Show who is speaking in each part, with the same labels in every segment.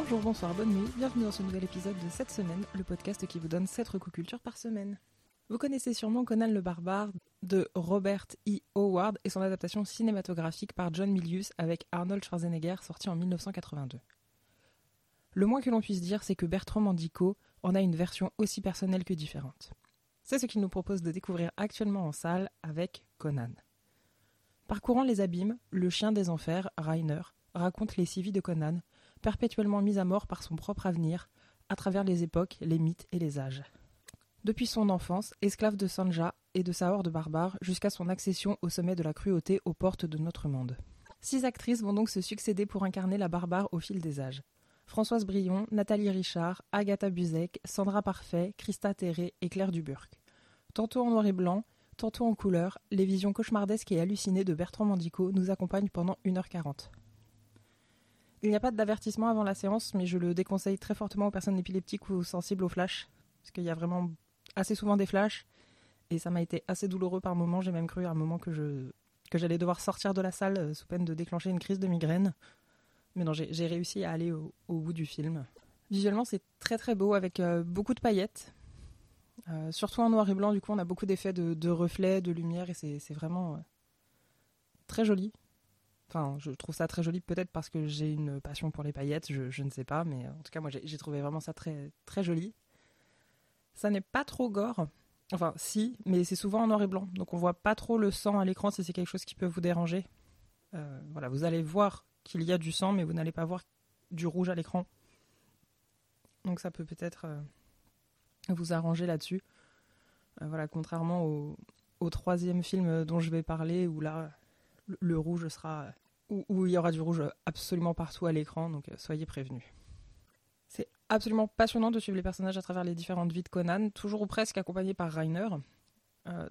Speaker 1: Bonjour, bonsoir, bonne nuit, bienvenue dans ce nouvel épisode de cette semaine, le podcast qui vous donne 7 recocultures par semaine. Vous connaissez sûrement Conan le Barbare de Robert E. Howard et son adaptation cinématographique par John Milius avec Arnold Schwarzenegger sorti en 1982. Le moins que l'on puisse dire, c'est que Bertrand Mandico en a une version aussi personnelle que différente. C'est ce qu'il nous propose de découvrir actuellement en salle avec Conan. Parcourant les abîmes, le chien des enfers, Rainer, raconte les vies de Conan, perpétuellement mis à mort par son propre avenir, à travers les époques, les mythes et les âges. Depuis son enfance, esclave de Sanja et de sa horde barbare, jusqu'à son accession au sommet de la cruauté aux portes de notre monde. Six actrices vont donc se succéder pour incarner la barbare au fil des âges. Françoise Brion, Nathalie Richard, Agatha Buzek, Sandra Parfait, Christa Terré et Claire Duburc. Tantôt en noir et blanc, tantôt en couleur, les visions cauchemardesques et hallucinées de Bertrand Mandico nous accompagnent pendant 1h40. Il n'y a pas d'avertissement avant la séance, mais je le déconseille très fortement aux personnes épileptiques ou sensibles aux flashs, parce qu'il y a vraiment assez souvent des flashs, et ça m'a été assez douloureux par moments. J'ai même cru à un moment que je que j'allais devoir sortir de la salle euh, sous peine de déclencher une crise de migraine. Mais non, j'ai réussi à aller au, bout du film. Visuellement, c'est très très beau avec euh, beaucoup de paillettes. Euh, surtout en noir et blanc, du coup, on a beaucoup d'effets de, reflets, de lumière, et c'est vraiment très joli. Enfin, je trouve ça très joli, peut-être parce que j'ai une passion pour les paillettes, je, ne sais pas, mais en tout cas, moi, j'ai trouvé vraiment ça très, très joli. Ça n'est pas trop gore. Enfin, si, mais c'est souvent en noir et blanc. Donc, on voit pas trop le sang à l'écran si c'est quelque chose qui peut vous déranger. voilà, vous allez voir qu'il y a du sang, mais vous n'allez pas voir du rouge à l'écran. Donc ça peut peut-être euh, vous arranger là-dessus. Euh, voilà, contrairement au, troisième film dont je vais parler, où là, le, rouge sera... Où, il y aura du rouge absolument partout à l'écran, donc euh, soyez prévenus. C'est absolument passionnant de suivre les personnages à travers les différentes vies de Conan, toujours ou presque accompagné par Rainer,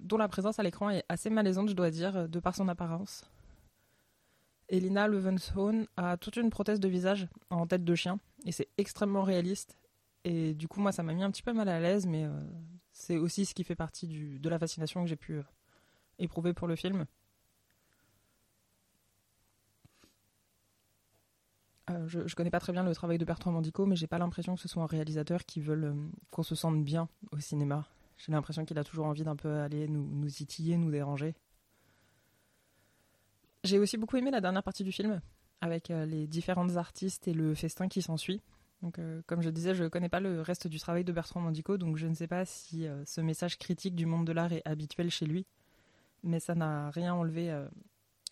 Speaker 1: dont la présence à l'écran est assez malaisante, je dois dire, de par son apparence. Elina Levenshone a toute une prothèse de visage en tête de chien et c'est extrêmement réaliste. Et du coup, moi, ça m'a mis un petit peu mal à l'aise, mais euh, c'est aussi ce qui fait partie de la fascination que j'ai pu euh, éprouver pour le film. Euh, je, ne connais pas très bien le travail de Bertrand Mandico, mais j'ai pas l'impression que ce soit un réalisateur qui veut qu'on se sente bien au cinéma. J'ai l'impression qu'il a toujours envie d'un peu aller nous, nous titiller, nous déranger. J'ai aussi beaucoup aimé la dernière partie du film, avec euh, les différentes artistes et le festin qui s'ensuit. Donc, euh, comme je disais, je ne connais pas le reste du travail de Bertrand Mandico, donc je ne sais pas si euh, ce message critique du monde de l'art est habituel chez lui, mais ça n'a rien enlevé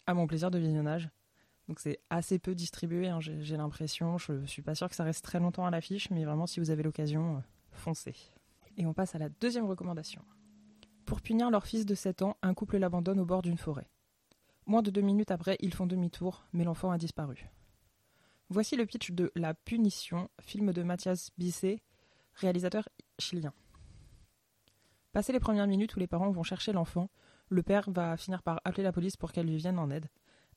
Speaker 1: à mon plaisir de visionnage. Donc c'est assez peu distribué, hein, j'ai l'impression. Je ne suis pas sûre que ça reste très longtemps à l'affiche, mais vraiment, si vous avez l'occasion, foncez. Et on passe à la deuxième recommandation. Pour punir leur fils de 7 ans, un couple l'abandonne au bord d'une forêt. Moins de deux minutes après, ils font demi-tour, mais l'enfant a disparu. Voici le pitch de La Punition, film de Mathias Bisset, réalisateur chilien. Passé les premières minutes où les parents vont chercher l'enfant, le père va finir par appeler la police pour qu'elle lui vienne en aide,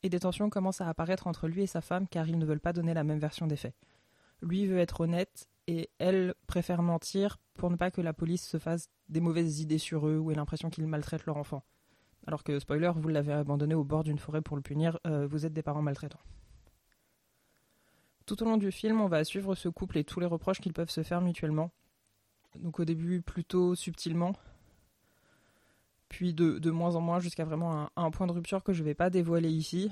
Speaker 1: et des tensions commencent à apparaître entre lui et sa femme car ils ne veulent pas donner la même version des faits. Lui veut être honnête et elle préfère mentir pour ne pas que la police se fasse des mauvaises idées sur eux ou ait l'impression qu'ils maltraitent leur enfant. Alors que, spoiler, vous l'avez abandonné au bord d'une forêt pour le punir, euh, vous êtes des parents maltraitants. Tout au long du film, on va suivre ce couple et tous les reproches qu'ils peuvent se faire mutuellement. Donc au début plutôt subtilement, puis de, moins en moins jusqu'à vraiment un, un, point de rupture que je ne vais pas dévoiler ici.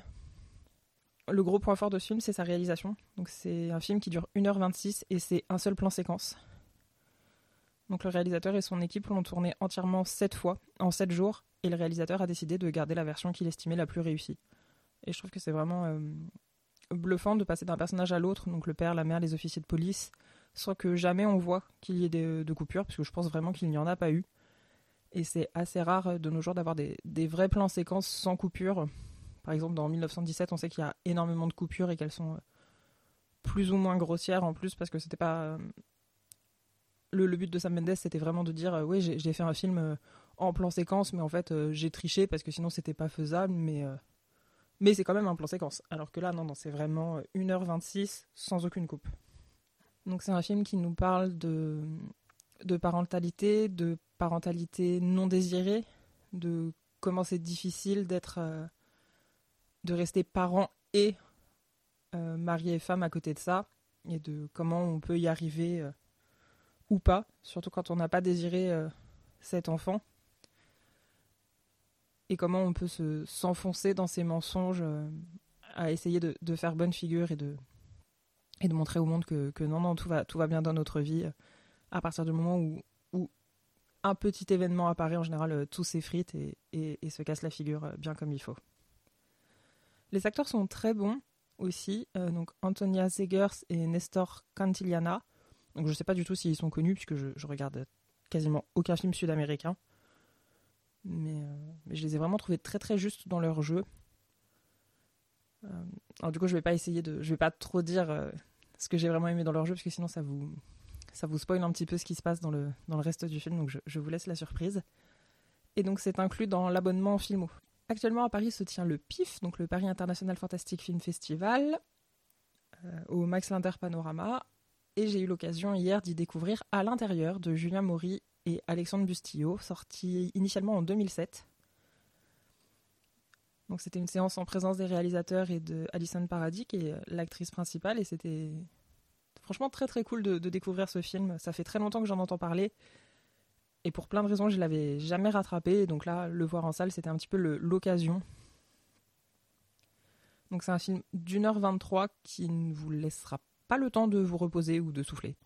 Speaker 1: Le gros point fort de ce film, c'est sa réalisation. Donc c'est un film qui dure 1h26 et c'est un seul plan séquence. Donc le réalisateur et son équipe l'ont tourné entièrement 7 fois, en 7 jours, et le réalisateur a décidé de garder la version qu'il estimait la plus réussie. Et je trouve que c'est vraiment euh, bluffant de passer d'un personnage à l'autre, donc le père, la mère, les officiers de police, sans que jamais on voit qu'il y ait des, de coupures, parce que je pense vraiment qu'il n'y en a pas eu. Et c'est assez rare de nos jours d'avoir des, vrais plans séquences sans coupure. Par exemple, dans 1917, on sait qu'il y a énormément de coupures et qu'elles sont euh, plus ou moins grossières en plus, parce que c'était pas. Euh, le, but de Sam Mendes, c'était vraiment de dire oui, j'ai fait un film en plan séquence, mais en fait, euh, j'ai triché parce que sinon, c'était pas faisable, mais, euh, mais c'est quand même un plan séquence. Alors que là, non, non c'est vraiment 1h26 sans aucune coupe. Donc, c'est un film qui nous parle de, de parentalité, de parentalité non désirée, de comment c'est difficile d'être. Euh, de rester parent et mari et femme à côté de ça. et de comment on peut y arriver euh, ou pas, surtout quand on n'a pas désiré euh, cet enfant, et comment on peut se s'enfoncer dans ces mensonges euh, à essayer de, de, faire bonne figure et de, et de montrer au monde que, que, non, non, tout va, tout va bien dans notre vie, à partir du moment où, un petit événement apparaît, en général, tout s'effrite et, se casse la figure bien comme il faut. Les acteurs sont très bons aussi, euh, donc Antonia Segers et Nestor Cantillana. Donc je ne sais pas du tout s'ils sont connus puisque je, regarde quasiment aucun film sud-américain. Mais, euh, je les ai vraiment trouvés très très justes dans leur jeu. Euh, alors du coup je vais pas essayer de, je vais pas trop dire euh, ce que j'ai vraiment aimé dans leur jeu parce que sinon ça vous, ça vous spoil un petit peu ce qui se passe dans le, dans le reste du film. Donc je, je vous laisse la surprise. Et donc c'est inclus dans l'abonnement Filmo. Actuellement à Paris se tient le PIF, donc le Paris International Fantastic Film Festival, euh, au Max Linder Panorama. Et j'ai eu l'occasion hier d'y découvrir À l'intérieur de Julien Maury et Alexandre Bustillo, sorti initialement en 2007. Donc c'était une séance en présence des réalisateurs et de Alison Paradis, qui est l'actrice principale, et c'était franchement très très cool de, découvrir ce film. Ça fait très longtemps que j'en entends parler, et pour plein de raisons, je l'avais jamais rattrapé. Donc là, le voir en salle, c'était un petit peu l'occasion. Donc c'est un film d'une heure 23 qui ne vous laissera pas le temps de vous reposer ou de souffler.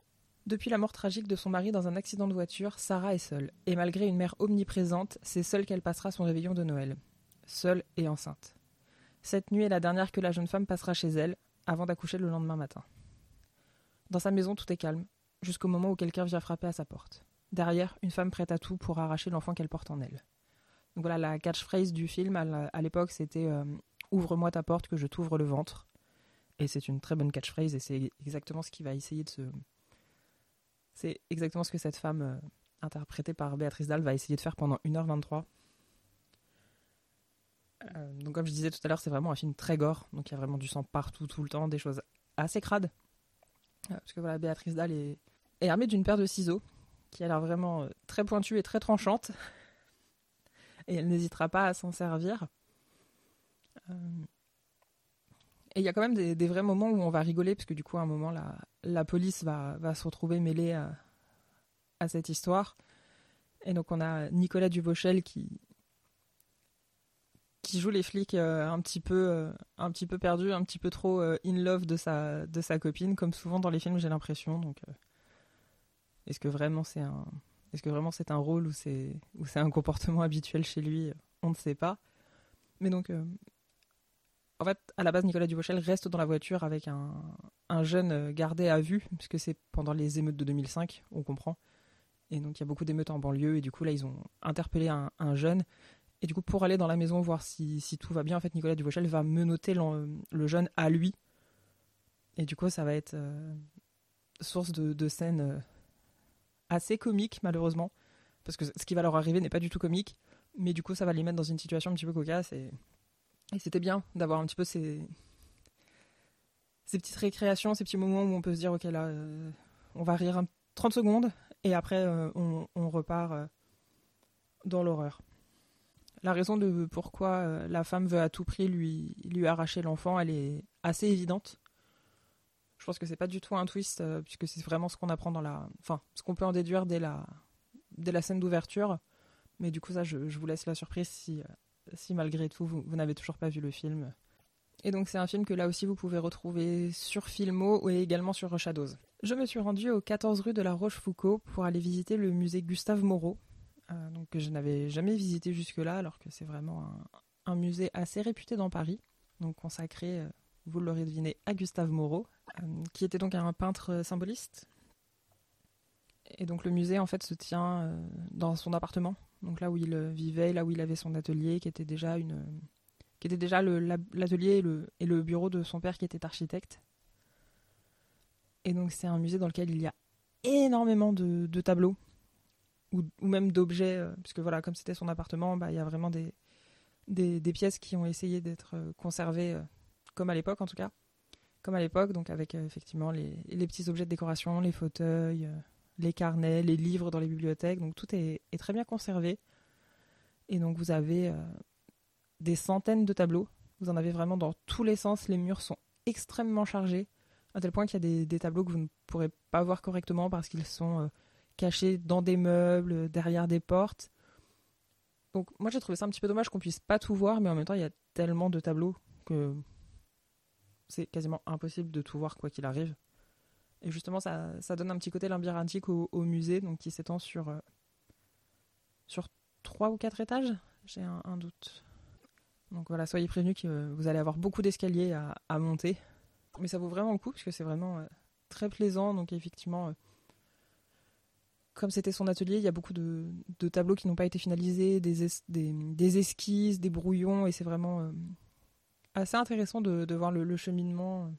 Speaker 1: Depuis la mort tragique de son mari dans un accident de voiture, Sarah est seule. Et malgré une mère omniprésente, c'est seule qu'elle passera son réveillon de Noël. Seule et enceinte. Cette nuit est la dernière que la jeune femme passera chez elle, avant d'accoucher le lendemain matin. Dans sa maison, tout est calme, jusqu'au moment où quelqu'un vient frapper à sa porte. Derrière, une femme prête à tout pour arracher l'enfant qu'elle porte en elle. Donc voilà, la catchphrase du film à l'époque, c'était euh, Ouvre-moi ta porte que je t'ouvre le ventre. Et c'est une très bonne catchphrase et c'est exactement ce qui va essayer de se. C'est exactement ce que cette femme, euh, interprétée par Béatrice Dalle, va essayer de faire pendant 1h23. Euh, donc, comme je disais tout à l'heure, c'est vraiment un film très gore. Donc, il y a vraiment du sang partout, tout le temps, des choses assez crades. Euh, parce que voilà, Béatrice Dalle est, armée d'une paire de ciseaux qui a l'air vraiment très pointue et très tranchante. Et elle n'hésitera pas à s'en servir. Euh... Et il y a quand même des, vrais moments où on va rigoler, parce du coup, à un moment, la, la police va, va, se retrouver mêlée à, à, cette histoire. Et donc, on a Nicolas Duvauchel qui, qui joue les flics euh, un, petit peu, euh, un petit peu perdu, un petit peu trop euh, in love de sa, de sa copine, comme souvent dans les films, j'ai l'impression. Donc, est-ce que vraiment c'est un, est-ce que vraiment c'est un rôle ou c'est, c'est un comportement habituel chez lui On ne sait pas. Mais donc, euh, en fait, à la base, Nicolas Duvauchel reste dans la voiture avec un, un jeune gardé à vue, puisque c'est pendant les émeutes de 2005, on comprend. Et donc, il y a beaucoup d'émeutes en banlieue, et du coup, là, ils ont interpellé un, jeune. Et du coup, pour aller dans la maison voir si, tout va bien, en fait, Nicolas Duvauchel va menoter le jeune à lui. Et du coup, ça va être euh, source de, de scènes euh, assez comique malheureusement. Parce que ce qui va leur arriver n'est pas du tout comique. Mais du coup ça va les mettre dans une situation un petit peu cocasse. Et, c'était bien d'avoir un petit peu ces petites récréations ces petits moments où on peut se dire ok là euh, on va rire un... 30 secondes. Et après on, repart dans l'horreur la raison de pourquoi euh, la femme veut à tout prix lui lui arracher l'enfant elle est assez évidente. Je pense que c'est pas du tout un twist euh, puisque c'est vraiment ce qu'on apprend dans la enfin ce qu'on peut en déduire dès la dès la scène d'ouverture. Mais du coup ça je, vous laisse la surprise si si malgré tout vous, vous n'avez toujours pas vu le film. Et donc c'est un film que là aussi vous pouvez retrouver sur Filmo et également sur Shadows. Je me suis rendue au 14 rue de la Rochefoucauld pour aller visiter le musée Gustave Moreau, euh, donc que je n'avais jamais visité jusque-là alors que c'est vraiment un, musée assez réputé dans Paris, donc consacré, euh, vous l'aurez deviné, à Gustave Moreau, euh, qui était donc un peintre symboliste. Et donc le musée en fait se tient euh, dans son appartement, donc là où il vivait, là où il avait son atelier, qui était déjà l'atelier et le, bureau de son père qui était architecte. Et donc c'est un musée dans lequel il y a énormément de tableaux ou, ou même d'objets, euh, puisque voilà, comme c'était son appartement, bah, il y a vraiment des, des, pièces qui ont essayé d'être conservées, euh, comme à l'époque en tout cas. Comme à l'époque, donc avec euh, effectivement les, les, petits objets de décoration, les fauteuils, euh, les carnets, les livres dans les bibliothèques, donc tout est, très bien conservé. Et donc vous avez euh, des centaines de tableaux, vous en avez vraiment dans tous les sens, les murs sont extrêmement chargés, à tel point qu'il y a des, tableaux que vous ne pourrez pas voir correctement parce qu'ils sont euh, cachés dans des meubles, derrière des portes. Donc moi j'ai trouvé ça un petit peu dommage qu'on puisse pas tout voir, mais en même temps il y a tellement de tableaux que c'est quasiment impossible de tout voir quoi qu'il arrive. Et justement ça, donne un petit côté labyrinthique au, au musée, donc qui s'étend sur, euh, sur trois ou quatre étages, j'ai un, doute. Donc voilà, soyez prévenus que vous allez avoir beaucoup d'escaliers à, monter. Mais ça vaut vraiment le coup parce que c'est vraiment euh, très plaisant. Donc effectivement, euh, comme c'était son atelier, il y a beaucoup de, tableaux qui n'ont pas été finalisés, des, esquisses, des brouillons, et c'est vraiment euh, assez intéressant de, voir le, cheminement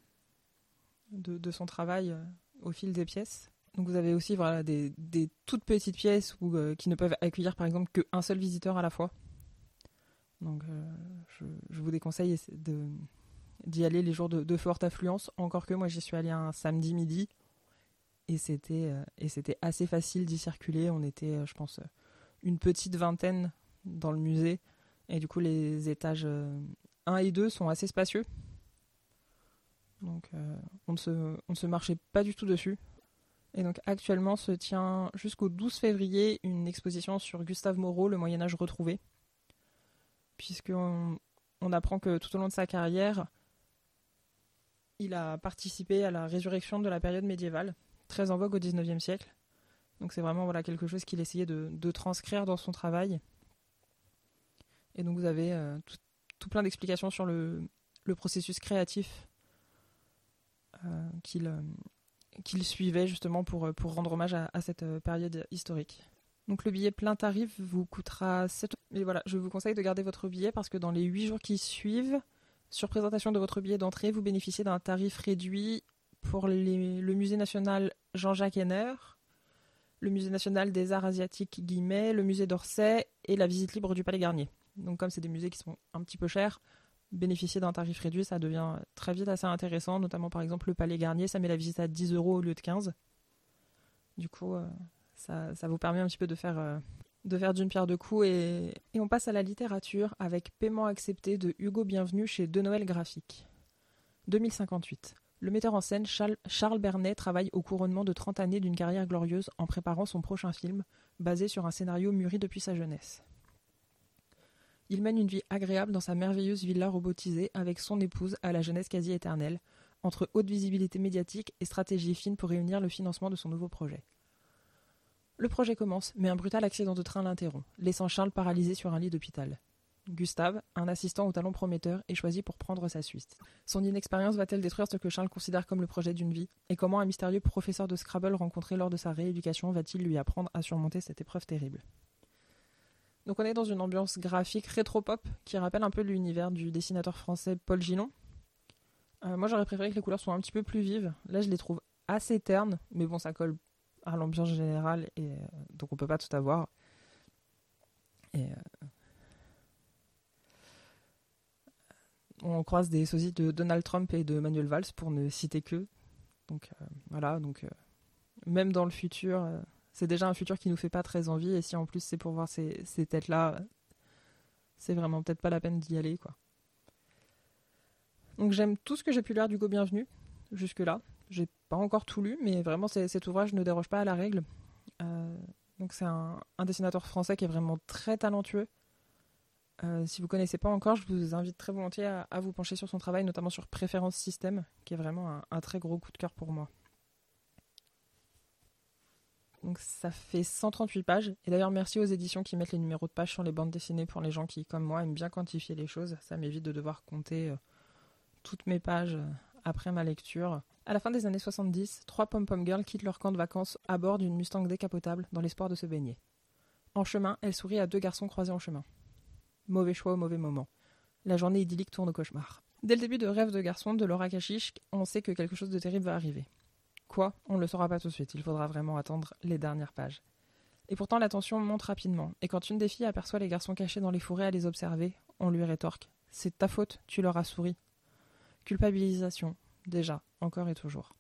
Speaker 1: de, son travail au fil des pièces. Donc vous avez aussi voilà, des, toutes petites pièces qui ne peuvent accueillir par exemple qu'un seul visiteur à la fois. Donc euh, je, vous déconseille d'y aller les jours de, forte affluence. Encore que moi j'y suis allé un samedi midi et c'était euh, et c'était assez facile d'y circuler. On était, euh, je pense, une petite vingtaine dans le musée et du coup les étages 1 et 2 sont assez spacieux. Donc on, ne se, on ne se marchait pas du tout dessus. Et donc actuellement se tient jusqu'au 12 février une exposition sur Gustave Moreau, le Moyen Âge retrouvé puisqu'on on apprend que tout au long de sa carrière, il a participé à la résurrection de la période médiévale, très en vogue au XIXe siècle. Donc c'est vraiment voilà, quelque chose qu'il essayait de, transcrire dans son travail. Et donc vous avez euh, tout, plein d'explications sur le, processus créatif euh, euh, qu'il suivait justement pour, rendre hommage à cette période historique. Donc le billet plein tarif vous coûtera 7 Mais voilà, je vous conseille de garder votre billet parce que dans les 8 jours qui suivent, sur présentation de votre billet d'entrée, vous bénéficiez d'un tarif réduit pour le musée national Jean-Jacques Henner, le musée national des arts asiatiques Guimet, le musée d'Orsay et la visite libre du Palais Garnier. Donc comme c'est des musées qui sont un petit peu chers, bénéficier d'un tarif réduit, ça devient très vite assez intéressant, notamment par exemple le Palais Garnier, ça met la visite à 10 euros au lieu de 15. Du coup, euh, ça, vous permet un petit peu de faire, euh, de faire d'une pierre deux coups. Et, on passe à la littérature avec Paiement accepté de Hugo Bienvenu chez De Noël Graphique. 2058. Le metteur en scène Charles, Bernet travaille au couronnement de 30 années d'une carrière glorieuse en préparant son prochain film, basé sur un scénario mûri depuis sa jeunesse. Il mène une vie agréable dans sa merveilleuse villa robotisée avec son épouse à la jeunesse quasi éternelle, entre haute visibilité médiatique et stratégie fine pour réunir le financement de son nouveau projet. Le projet commence, mais un brutal accident de train l'interrompt, laissant Charles paralysé sur un lit d'hôpital. Gustave, un assistant au talent prometteur, est choisi pour prendre sa suite. Son inexpérience va-t-elle détruire ce que Charles considère comme le projet d'une vie? Et comment un mystérieux professeur de Scrabble rencontré lors de sa rééducation va-t-il lui apprendre à surmonter cette épreuve terrible? Donc on est dans une ambiance graphique rétro-pop qui rappelle un peu l'univers du dessinateur français Paul Gillon. Euh, moi j'aurais préféré que les couleurs soient un petit peu plus vives. Là je les trouve assez ternes, mais bon ça colle à l'ambiance générale et euh, donc on peut pas tout avoir. Euh, on croise des sosies de Donald Trump et de Manuel Valls pour ne citer que. Donc euh, voilà, donc même dans le futur, c'est déjà un futur qui nous fait pas très envie et si en plus c'est pour voir ces, ces têtes là, c'est vraiment peut-être pas la peine d'y aller quoi. Donc j'aime tout ce que j'ai pu lire du Go Bienvenu jusque là. J'ai pas encore tout lu, mais vraiment cet ouvrage ne déroge pas à la règle. Euh, donc c'est un, dessinateur français qui est vraiment très talentueux. Euh, si vous connaissez pas encore, je vous invite très volontiers à, vous pencher sur son travail, notamment sur Préférence Système, qui est vraiment un, très gros coup de cœur pour moi. Donc ça fait 138 pages. Et d'ailleurs, merci aux éditions qui mettent les numéros de pages sur les bandes dessinées pour les gens qui, comme moi, aiment bien quantifier les choses. Ça m'évite de devoir compter euh, toutes mes pages après ma lecture. À la fin des années 70, trois pom-pom girls quittent leur camp de vacances à bord d'une Mustang décapotable dans l'espoir de se baigner. En chemin, elles sourient à deux garçons croisés en chemin. Mauvais choix au mauvais moment. La journée idyllique tourne au cauchemar. Dès le début de Rêve de garçon de Laura Kashish, on sait que quelque chose de terrible va arriver. Quoi? On ne le saura pas tout de suite, il faudra vraiment attendre les dernières pages. Et pourtant la tension monte rapidement, et quand une des filles aperçoit les garçons cachés dans les forêts à les observer, on lui rétorque C'est ta faute, tu leur as souri. Culpabilisation, déjà, encore et toujours.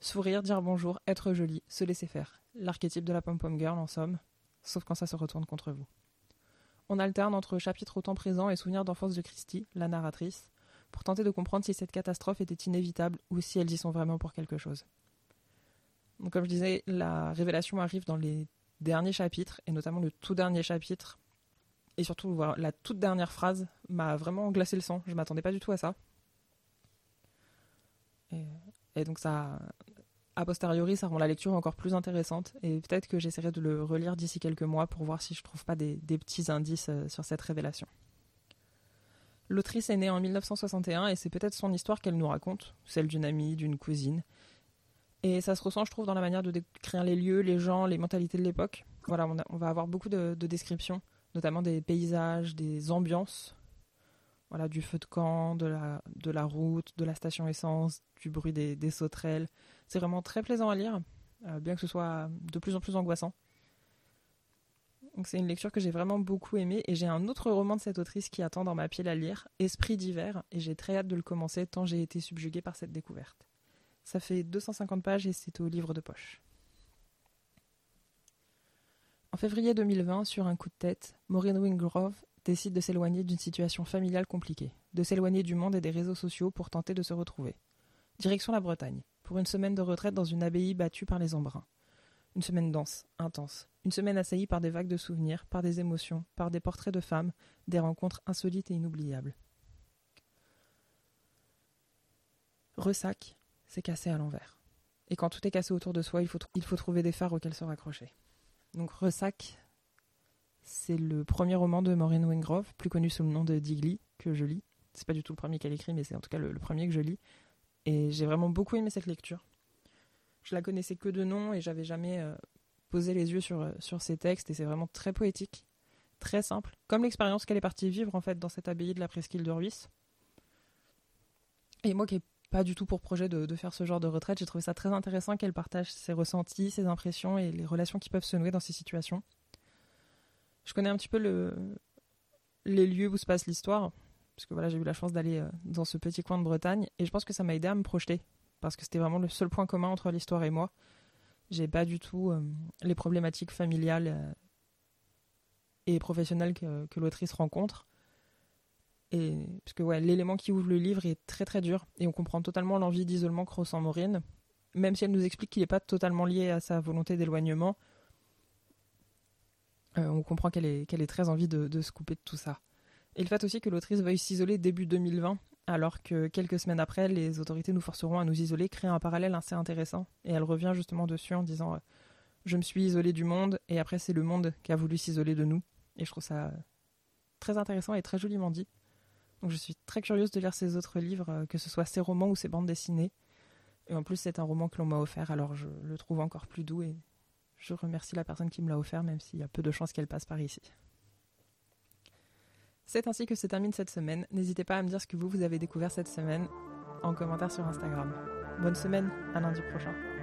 Speaker 1: Sourire, dire bonjour, être joli, se laisser faire. L'archétype de la pom-pom girl en somme, sauf quand ça se retourne contre vous. On alterne entre chapitres au temps présent et souvenirs d'enfance de Christy, la narratrice, pour tenter de comprendre si cette catastrophe était inévitable ou si elles y sont vraiment pour quelque chose. Donc, comme je disais, la révélation arrive dans les derniers chapitres, et notamment le tout dernier chapitre, et surtout la toute dernière phrase m'a vraiment glacé le sang. Je m'attendais pas du tout à ça. Et, donc ça, a posteriori, ça rend la lecture encore plus intéressante. Et peut-être que j'essaierai de le relire d'ici quelques mois pour voir si je trouve pas des, petits indices euh, sur cette révélation. L'autrice est née en 1961 et c'est peut-être son histoire qu'elle nous raconte, celle d'une amie, d'une cousine. Et ça se ressent, je trouve, dans la manière de décrire les lieux, les gens, les mentalités de l'époque. Voilà, on, va avoir beaucoup de descriptions, notamment des paysages, des ambiances voilà, du feu de camp, de la, de la route, de la station essence, du bruit des, sauterelles. C'est vraiment très plaisant à lire, euh, bien que ce soit de plus en plus angoissant. C'est une lecture que j'ai vraiment beaucoup aimée et j'ai un autre roman de cette autrice qui attend dans ma pile à lire, Esprit d'hiver, et j'ai très hâte de le commencer tant j'ai été subjuguée par cette découverte. Ça fait 250 pages et c'est au livre de poche. En février 2020, sur un coup de tête, Maureen Wingrove décide de s'éloigner d'une situation familiale compliquée, de s'éloigner du monde et des réseaux sociaux pour tenter de se retrouver. Direction la Bretagne, pour une semaine de retraite dans une abbaye battue par les embruns. Une semaine dense, intense, une semaine assaillie par des vagues de souvenirs, par des émotions, par des portraits de femmes, des rencontres insolites et inoubliables. Ressac, c'est cassé à l'envers. Et quand tout est cassé autour de soi, il faut, il faut trouver des phares auxquels se raccrocher. Donc Ressac, c'est le premier roman de Maureen Wingrove, plus connu sous le nom de Digly, que je lis. C'est pas du tout le premier qu'elle écrit, mais c'est en tout cas le, premier que je lis. Et j'ai vraiment beaucoup aimé cette lecture. Je la connaissais que de nom et j'avais jamais euh, posé les yeux sur, euh, sur ses textes. Et c'est vraiment très poétique, très simple. Comme l'expérience qu'elle est partie vivre en fait dans cette abbaye de la presqu'île de Ruisse. Et moi qui n'ai pas du tout pour projet de, faire ce genre de retraite, j'ai trouvé ça très intéressant qu'elle partage ses ressentis, ses impressions et les relations qui peuvent se nouer dans ces situations je connais un petit peu le, les lieux où se passe l'histoire, parce que voilà, j'ai eu la chance d'aller euh, dans ce petit coin de Bretagne, et je pense que ça m'a aidé à me projeter, parce que c'était vraiment le seul point commun entre l'histoire et moi. J'ai pas du tout euh, les problématiques familiales euh, et professionnelles que, que l'autrice rencontre. Et parce que ouais, l'élément qui ouvre le livre est très très dur, et on comprend totalement l'envie d'isolement que ressent Maureen, même si elle nous explique qu'il n'est pas totalement lié à sa volonté d'éloignement euh, on comprend qu'elle est, très envie de, se couper de tout ça. Et le fait aussi que l'autrice veuille s'isoler début 2020, alors que quelques semaines après, les autorités nous forceront à nous isoler, crée un parallèle assez intéressant. Et elle revient justement dessus en disant euh, Je me suis isolée du monde, et après, c'est le monde qui a voulu s'isoler de nous. Et je trouve ça très intéressant et très joliment dit. Donc je suis très curieuse de lire ses autres livres, euh, que ce soit ses romans ou ses bandes dessinées. Et en plus, c'est un roman que l'on m'a offert, alors je le trouve encore plus doux et je remercie la personne qui me l'a offert, même s'il y a peu de chances qu'elle passe par ici. C'est ainsi que se termine cette semaine. N'hésitez pas à me dire ce que vous, vous avez découvert cette semaine en commentaire sur Instagram. Bonne semaine, à lundi prochain.